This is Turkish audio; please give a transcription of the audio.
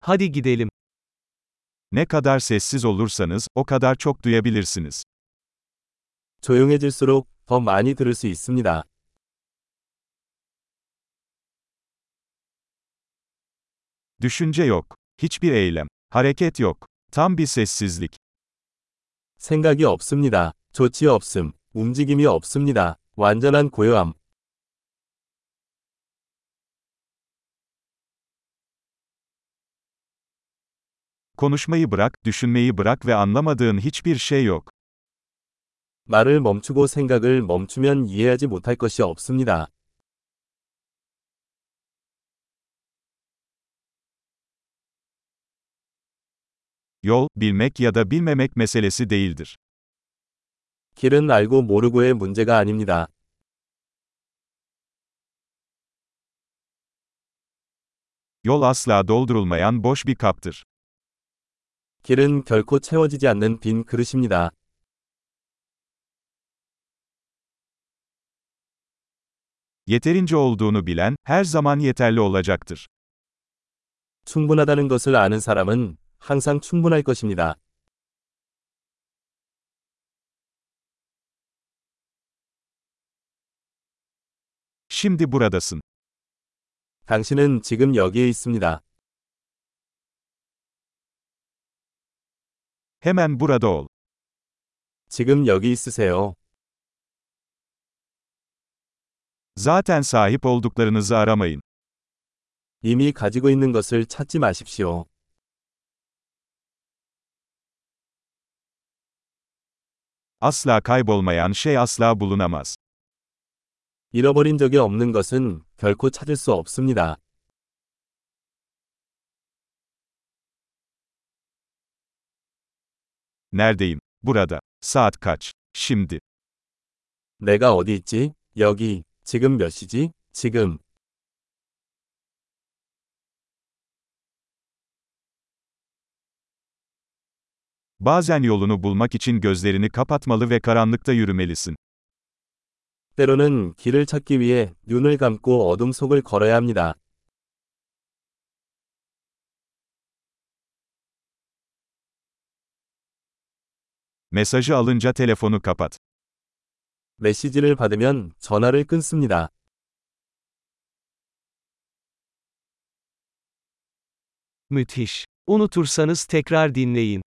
Hadi gidelim. Ne kadar sessiz olursanız, o kadar çok duyabilirsiniz. 조용해질수록 더 많이 들을 수 있습니다. Düşünce yok. Hiçbir eylem. Hareket yok. Tam bir sessizlik. 생각이 없습니다. 조치 없음. 움직임이 없습니다. 완전한 고요함. Konuşmayı bırak, düşünmeyi bırak ve anlamadığın hiçbir şey yok. 말을 멈추고 생각을 멈추면 이해하지 못할 것이 없습니다. Yol, bilmek ya da bilmemek meselesi değildir. 길은 알고 모르고의 문제가 아닙니다. Yol asla doldurulmayan boş bir kaptır. 길은 결코 채워지지 않는 빈 그릇입니다. Yeterince olduğunu bilen, her zaman yeterli olacaktır. 충분하다는 것을 아는 사람은 항상 충분할 것입니다. Şimdi buradasın. 당신은 지금 여기에 있습니다. Hemen burada ol. 지금 여기 있으세요. Zaten sahip olduklarınızı aramayın. 이미 가지고 있는 것을 찾지 마십시오. Asla kaybolmayan şey asla bulunamaz. 잃어버린 적이 없는 것은 결코 찾을 수 없습니다. Neredeyim? Burada. Saat kaç? Şimdi. 내가 어디 있지? 여기. 지금 몇 시지? 지금. Bazen yolunu bulmak için gözlerini kapatmalı ve karanlıkta yürümelisin. 때로는 길을 찾기 위해 눈을 감고 어둠 속을 걸어야 합니다. Mesajı alınca telefonu kapat. 메시지를 받으면 전화를 끊습니다. Müthiş. Unutursanız tekrar dinleyin.